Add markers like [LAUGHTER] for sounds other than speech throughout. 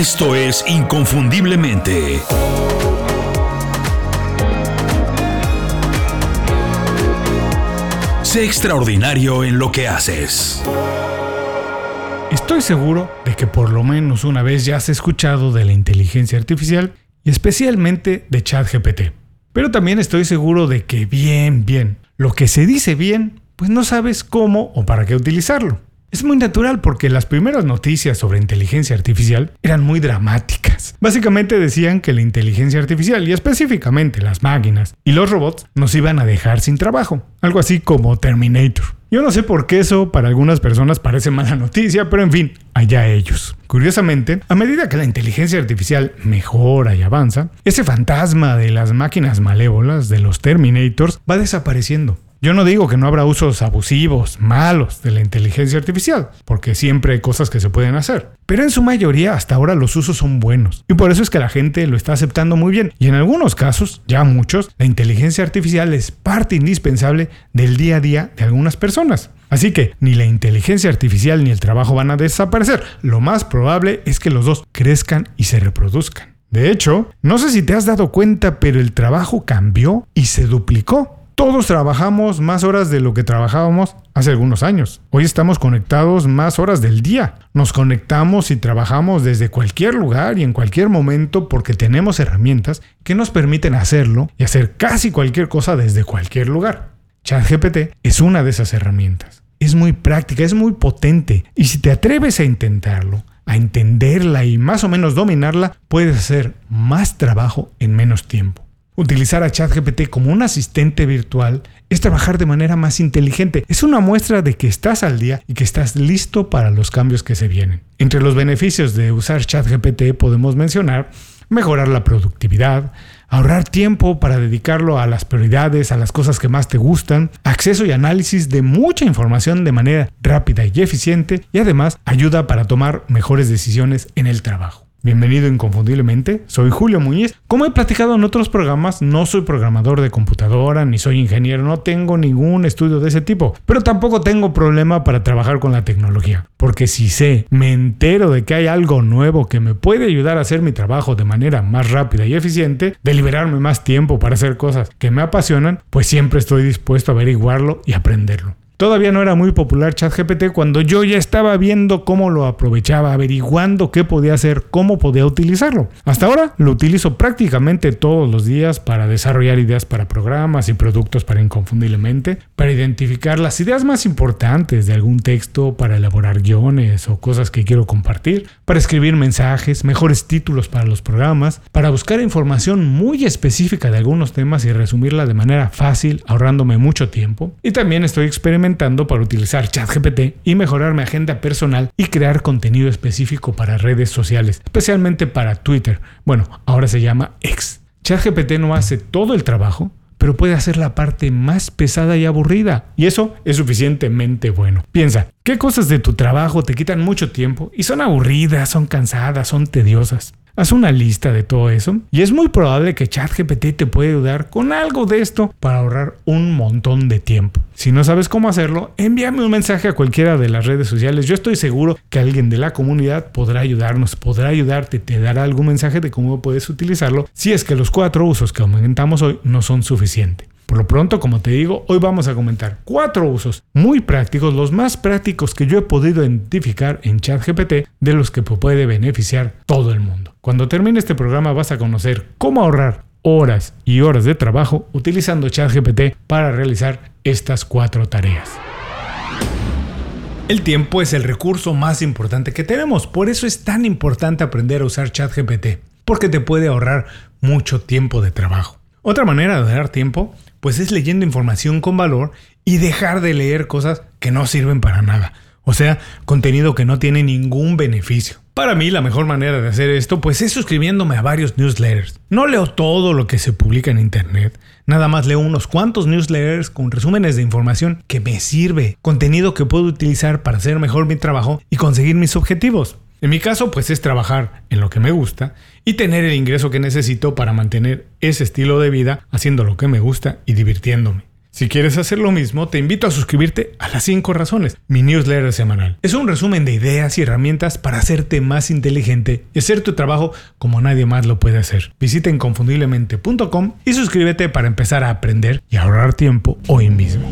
Esto es Inconfundiblemente. Sé extraordinario en lo que haces. Estoy seguro de que por lo menos una vez ya has escuchado de la inteligencia artificial y especialmente de ChatGPT. Pero también estoy seguro de que bien, bien, lo que se dice bien, pues no sabes cómo o para qué utilizarlo. Es muy natural porque las primeras noticias sobre inteligencia artificial eran muy dramáticas. Básicamente decían que la inteligencia artificial y específicamente las máquinas y los robots nos iban a dejar sin trabajo, algo así como Terminator. Yo no sé por qué eso para algunas personas parece mala noticia, pero en fin, allá ellos. Curiosamente, a medida que la inteligencia artificial mejora y avanza, ese fantasma de las máquinas malévolas, de los Terminators, va desapareciendo. Yo no digo que no habrá usos abusivos, malos de la inteligencia artificial, porque siempre hay cosas que se pueden hacer. Pero en su mayoría hasta ahora los usos son buenos. Y por eso es que la gente lo está aceptando muy bien. Y en algunos casos, ya muchos, la inteligencia artificial es parte indispensable del día a día de algunas personas. Así que ni la inteligencia artificial ni el trabajo van a desaparecer. Lo más probable es que los dos crezcan y se reproduzcan. De hecho, no sé si te has dado cuenta, pero el trabajo cambió y se duplicó. Todos trabajamos más horas de lo que trabajábamos hace algunos años. Hoy estamos conectados más horas del día. Nos conectamos y trabajamos desde cualquier lugar y en cualquier momento porque tenemos herramientas que nos permiten hacerlo y hacer casi cualquier cosa desde cualquier lugar. ChatGPT es una de esas herramientas. Es muy práctica, es muy potente y si te atreves a intentarlo, a entenderla y más o menos dominarla, puedes hacer más trabajo en menos tiempo. Utilizar a ChatGPT como un asistente virtual es trabajar de manera más inteligente. Es una muestra de que estás al día y que estás listo para los cambios que se vienen. Entre los beneficios de usar ChatGPT podemos mencionar mejorar la productividad, ahorrar tiempo para dedicarlo a las prioridades, a las cosas que más te gustan, acceso y análisis de mucha información de manera rápida y eficiente y además ayuda para tomar mejores decisiones en el trabajo. Bienvenido inconfundiblemente, soy Julio Muñiz. Como he platicado en otros programas, no soy programador de computadora ni soy ingeniero, no tengo ningún estudio de ese tipo, pero tampoco tengo problema para trabajar con la tecnología, porque si sé, me entero de que hay algo nuevo que me puede ayudar a hacer mi trabajo de manera más rápida y eficiente, de liberarme más tiempo para hacer cosas que me apasionan, pues siempre estoy dispuesto a averiguarlo y aprenderlo. Todavía no era muy popular ChatGPT cuando yo ya estaba viendo cómo lo aprovechaba, averiguando qué podía hacer, cómo podía utilizarlo. Hasta ahora lo utilizo prácticamente todos los días para desarrollar ideas para programas y productos para inconfundiblemente, para identificar las ideas más importantes de algún texto, para elaborar guiones o cosas que quiero compartir, para escribir mensajes, mejores títulos para los programas, para buscar información muy específica de algunos temas y resumirla de manera fácil, ahorrándome mucho tiempo. Y también estoy experimentando para utilizar ChatGPT y mejorar mi agenda personal y crear contenido específico para redes sociales, especialmente para Twitter. Bueno, ahora se llama X. ChatGPT no hace todo el trabajo, pero puede hacer la parte más pesada y aburrida. Y eso es suficientemente bueno. Piensa, ¿qué cosas de tu trabajo te quitan mucho tiempo y son aburridas, son cansadas, son tediosas? Haz una lista de todo eso y es muy probable que ChatGPT te puede ayudar con algo de esto para ahorrar un montón de tiempo. Si no sabes cómo hacerlo, envíame un mensaje a cualquiera de las redes sociales. Yo estoy seguro que alguien de la comunidad podrá ayudarnos, podrá ayudarte, te dará algún mensaje de cómo puedes utilizarlo si es que los cuatro usos que comentamos hoy no son suficientes. Por lo pronto, como te digo, hoy vamos a comentar cuatro usos muy prácticos, los más prácticos que yo he podido identificar en ChatGPT, de los que puede beneficiar todo el mundo. Cuando termine este programa vas a conocer cómo ahorrar horas y horas de trabajo utilizando ChatGPT para realizar estas cuatro tareas. El tiempo es el recurso más importante que tenemos, por eso es tan importante aprender a usar ChatGPT, porque te puede ahorrar mucho tiempo de trabajo. Otra manera de ahorrar tiempo pues es leyendo información con valor y dejar de leer cosas que no sirven para nada. O sea, contenido que no tiene ningún beneficio. Para mí la mejor manera de hacer esto pues es suscribiéndome a varios newsletters. No leo todo lo que se publica en internet, nada más leo unos cuantos newsletters con resúmenes de información que me sirve, contenido que puedo utilizar para hacer mejor mi trabajo y conseguir mis objetivos. En mi caso, pues es trabajar en lo que me gusta y tener el ingreso que necesito para mantener ese estilo de vida haciendo lo que me gusta y divirtiéndome. Si quieres hacer lo mismo, te invito a suscribirte a las 5 razones, mi newsletter semanal. Es un resumen de ideas y herramientas para hacerte más inteligente y hacer tu trabajo como nadie más lo puede hacer. Visita inconfundiblemente.com y suscríbete para empezar a aprender y ahorrar tiempo hoy mismo.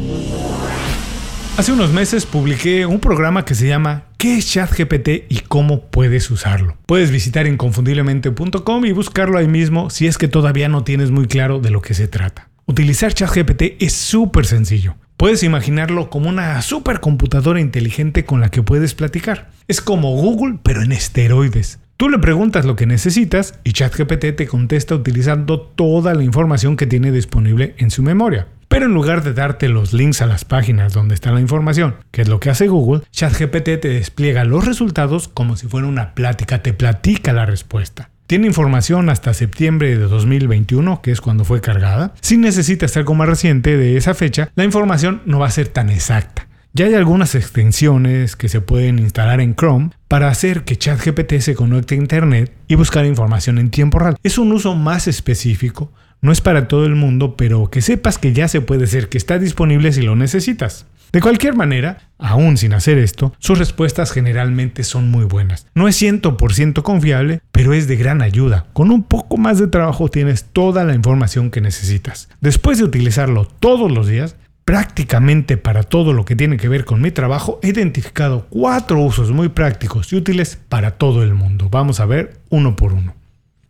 Hace unos meses publiqué un programa que se llama ¿Qué es ChatGPT y cómo puedes usarlo? Puedes visitar inconfundiblemente.com y buscarlo ahí mismo si es que todavía no tienes muy claro de lo que se trata. Utilizar ChatGPT es súper sencillo. Puedes imaginarlo como una supercomputadora inteligente con la que puedes platicar. Es como Google, pero en esteroides. Tú le preguntas lo que necesitas y ChatGPT te contesta utilizando toda la información que tiene disponible en su memoria. Pero en lugar de darte los links a las páginas donde está la información, que es lo que hace Google, ChatGPT te despliega los resultados como si fuera una plática, te platica la respuesta. Tiene información hasta septiembre de 2021, que es cuando fue cargada. Si necesitas algo más reciente de esa fecha, la información no va a ser tan exacta. Ya hay algunas extensiones que se pueden instalar en Chrome para hacer que ChatGPT se conecte a Internet y buscar información en tiempo real. Es un uso más específico, no es para todo el mundo, pero que sepas que ya se puede hacer, que está disponible si lo necesitas. De cualquier manera, aún sin hacer esto, sus respuestas generalmente son muy buenas. No es 100% confiable, pero es de gran ayuda. Con un poco más de trabajo tienes toda la información que necesitas. Después de utilizarlo todos los días, prácticamente para todo lo que tiene que ver con mi trabajo, he identificado cuatro usos muy prácticos y útiles para todo el mundo. Vamos a ver uno por uno.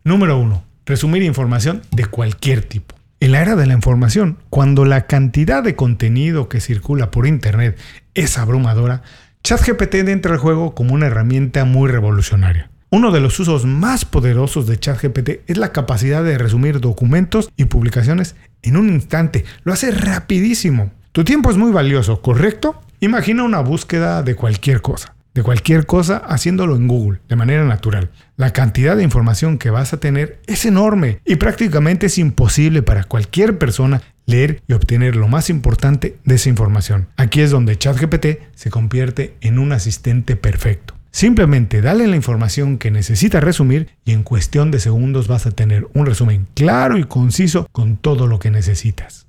Número 1 resumir información de cualquier tipo. En la era de la información, cuando la cantidad de contenido que circula por Internet es abrumadora, ChatGPT entra al juego como una herramienta muy revolucionaria. Uno de los usos más poderosos de ChatGPT es la capacidad de resumir documentos y publicaciones en un instante. Lo hace rapidísimo. Tu tiempo es muy valioso, ¿correcto? Imagina una búsqueda de cualquier cosa de cualquier cosa haciéndolo en Google de manera natural. La cantidad de información que vas a tener es enorme y prácticamente es imposible para cualquier persona leer y obtener lo más importante de esa información. Aquí es donde ChatGPT se convierte en un asistente perfecto. Simplemente dale la información que necesita resumir y en cuestión de segundos vas a tener un resumen claro y conciso con todo lo que necesitas.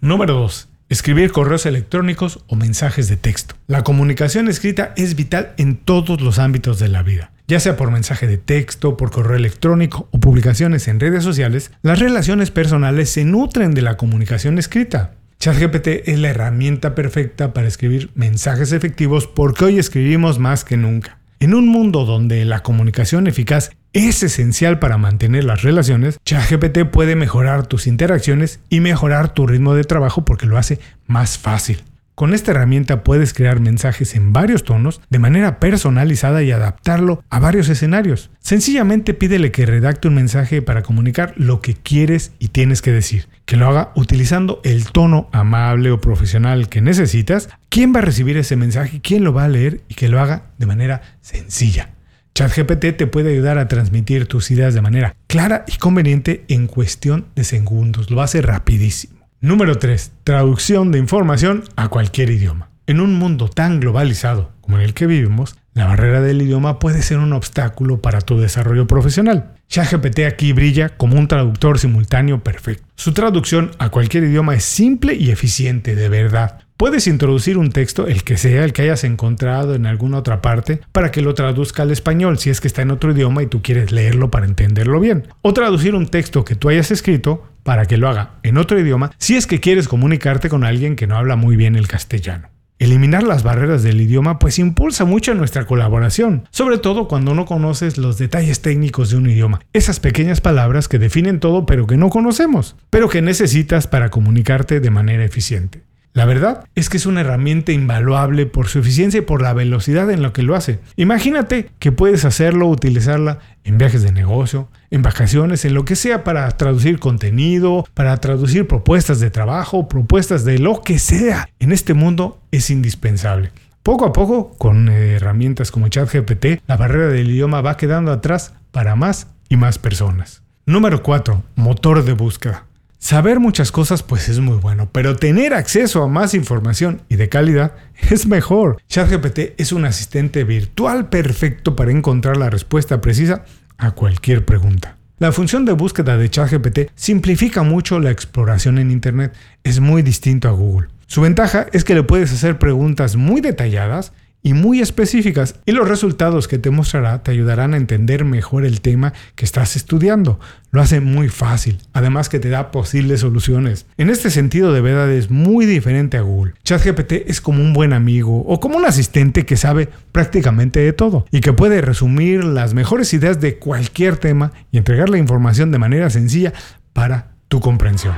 Número 2. Escribir correos electrónicos o mensajes de texto. La comunicación escrita es vital en todos los ámbitos de la vida. Ya sea por mensaje de texto, por correo electrónico o publicaciones en redes sociales, las relaciones personales se nutren de la comunicación escrita. ChatGPT es la herramienta perfecta para escribir mensajes efectivos porque hoy escribimos más que nunca. En un mundo donde la comunicación eficaz es esencial para mantener las relaciones, ChatGPT puede mejorar tus interacciones y mejorar tu ritmo de trabajo porque lo hace más fácil. Con esta herramienta puedes crear mensajes en varios tonos de manera personalizada y adaptarlo a varios escenarios. Sencillamente pídele que redacte un mensaje para comunicar lo que quieres y tienes que decir, que lo haga utilizando el tono amable o profesional que necesitas, quién va a recibir ese mensaje, quién lo va a leer y que lo haga de manera sencilla. ChatGPT te puede ayudar a transmitir tus ideas de manera clara y conveniente en cuestión de segundos. Lo hace rapidísimo. Número 3. Traducción de información a cualquier idioma. En un mundo tan globalizado como en el que vivimos, la barrera del idioma puede ser un obstáculo para tu desarrollo profesional. ChatGPT aquí brilla como un traductor simultáneo perfecto. Su traducción a cualquier idioma es simple y eficiente, de verdad. Puedes introducir un texto, el que sea, el que hayas encontrado en alguna otra parte, para que lo traduzca al español si es que está en otro idioma y tú quieres leerlo para entenderlo bien. O traducir un texto que tú hayas escrito para que lo haga en otro idioma si es que quieres comunicarte con alguien que no habla muy bien el castellano. Eliminar las barreras del idioma pues impulsa mucho nuestra colaboración, sobre todo cuando no conoces los detalles técnicos de un idioma, esas pequeñas palabras que definen todo pero que no conocemos, pero que necesitas para comunicarte de manera eficiente. La verdad es que es una herramienta invaluable por su eficiencia y por la velocidad en lo que lo hace. Imagínate que puedes hacerlo, utilizarla en viajes de negocio, en vacaciones, en lo que sea para traducir contenido, para traducir propuestas de trabajo, propuestas de lo que sea. En este mundo es indispensable. Poco a poco, con herramientas como ChatGPT, la barrera del idioma va quedando atrás para más y más personas. Número 4. Motor de búsqueda. Saber muchas cosas pues es muy bueno, pero tener acceso a más información y de calidad [LAUGHS] es mejor. ChatGPT es un asistente virtual perfecto para encontrar la respuesta precisa a cualquier pregunta. La función de búsqueda de ChatGPT simplifica mucho la exploración en Internet. Es muy distinto a Google. Su ventaja es que le puedes hacer preguntas muy detalladas y muy específicas y los resultados que te mostrará te ayudarán a entender mejor el tema que estás estudiando. Lo hace muy fácil, además que te da posibles soluciones. En este sentido de verdad es muy diferente a Google. ChatGPT es como un buen amigo o como un asistente que sabe prácticamente de todo y que puede resumir las mejores ideas de cualquier tema y entregar la información de manera sencilla para tu comprensión.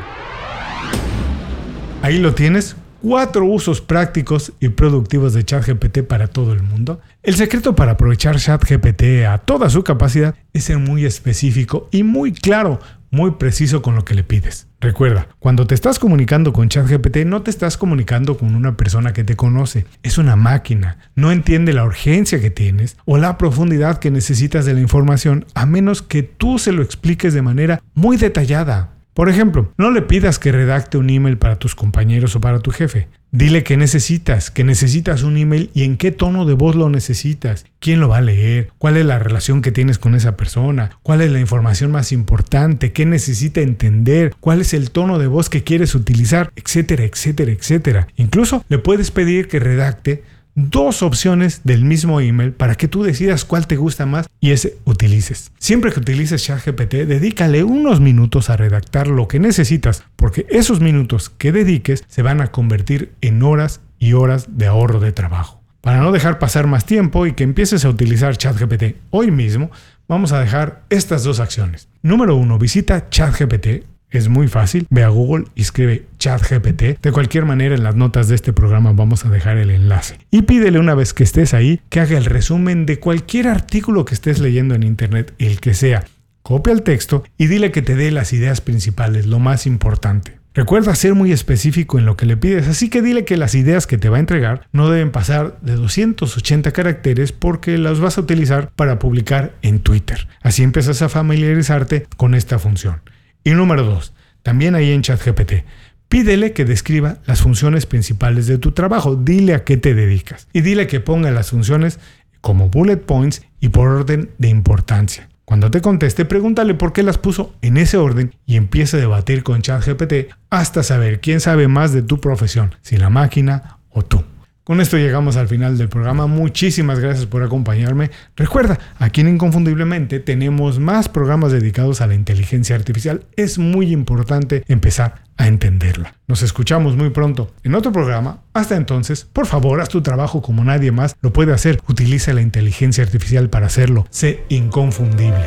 Ahí lo tienes, cuatro usos prácticos y productivos de ChatGPT para todo el mundo. El secreto para aprovechar ChatGPT a toda su capacidad es ser muy específico y muy claro, muy preciso con lo que le pides. Recuerda, cuando te estás comunicando con ChatGPT no te estás comunicando con una persona que te conoce, es una máquina, no entiende la urgencia que tienes o la profundidad que necesitas de la información a menos que tú se lo expliques de manera muy detallada. Por ejemplo, no le pidas que redacte un email para tus compañeros o para tu jefe. Dile que necesitas, que necesitas un email y en qué tono de voz lo necesitas, quién lo va a leer, cuál es la relación que tienes con esa persona, cuál es la información más importante, qué necesita entender, cuál es el tono de voz que quieres utilizar, etcétera, etcétera, etcétera. Incluso le puedes pedir que redacte dos opciones del mismo email para que tú decidas cuál te gusta más y ese utilices. Siempre que utilices ChatGPT, dedícale unos minutos a redactar lo que necesitas, porque esos minutos que dediques se van a convertir en horas y horas de ahorro de trabajo. Para no dejar pasar más tiempo y que empieces a utilizar ChatGPT hoy mismo, vamos a dejar estas dos acciones. Número uno, visita ChatGPT es muy fácil. Ve a Google y escribe ChatGPT. De cualquier manera, en las notas de este programa vamos a dejar el enlace. Y pídele una vez que estés ahí que haga el resumen de cualquier artículo que estés leyendo en Internet, el que sea. Copia el texto y dile que te dé las ideas principales, lo más importante. Recuerda ser muy específico en lo que le pides, así que dile que las ideas que te va a entregar no deben pasar de 280 caracteres porque las vas a utilizar para publicar en Twitter. Así empiezas a familiarizarte con esta función. Y número dos, también ahí en ChatGPT, pídele que describa las funciones principales de tu trabajo, dile a qué te dedicas y dile que ponga las funciones como bullet points y por orden de importancia. Cuando te conteste, pregúntale por qué las puso en ese orden y empieza a debatir con ChatGPT hasta saber quién sabe más de tu profesión, si la máquina o tú. Con esto llegamos al final del programa. Muchísimas gracias por acompañarme. Recuerda, aquí en Inconfundiblemente tenemos más programas dedicados a la inteligencia artificial. Es muy importante empezar a entenderla. Nos escuchamos muy pronto en otro programa. Hasta entonces, por favor, haz tu trabajo como nadie más lo puede hacer. Utiliza la inteligencia artificial para hacerlo. Sé inconfundible.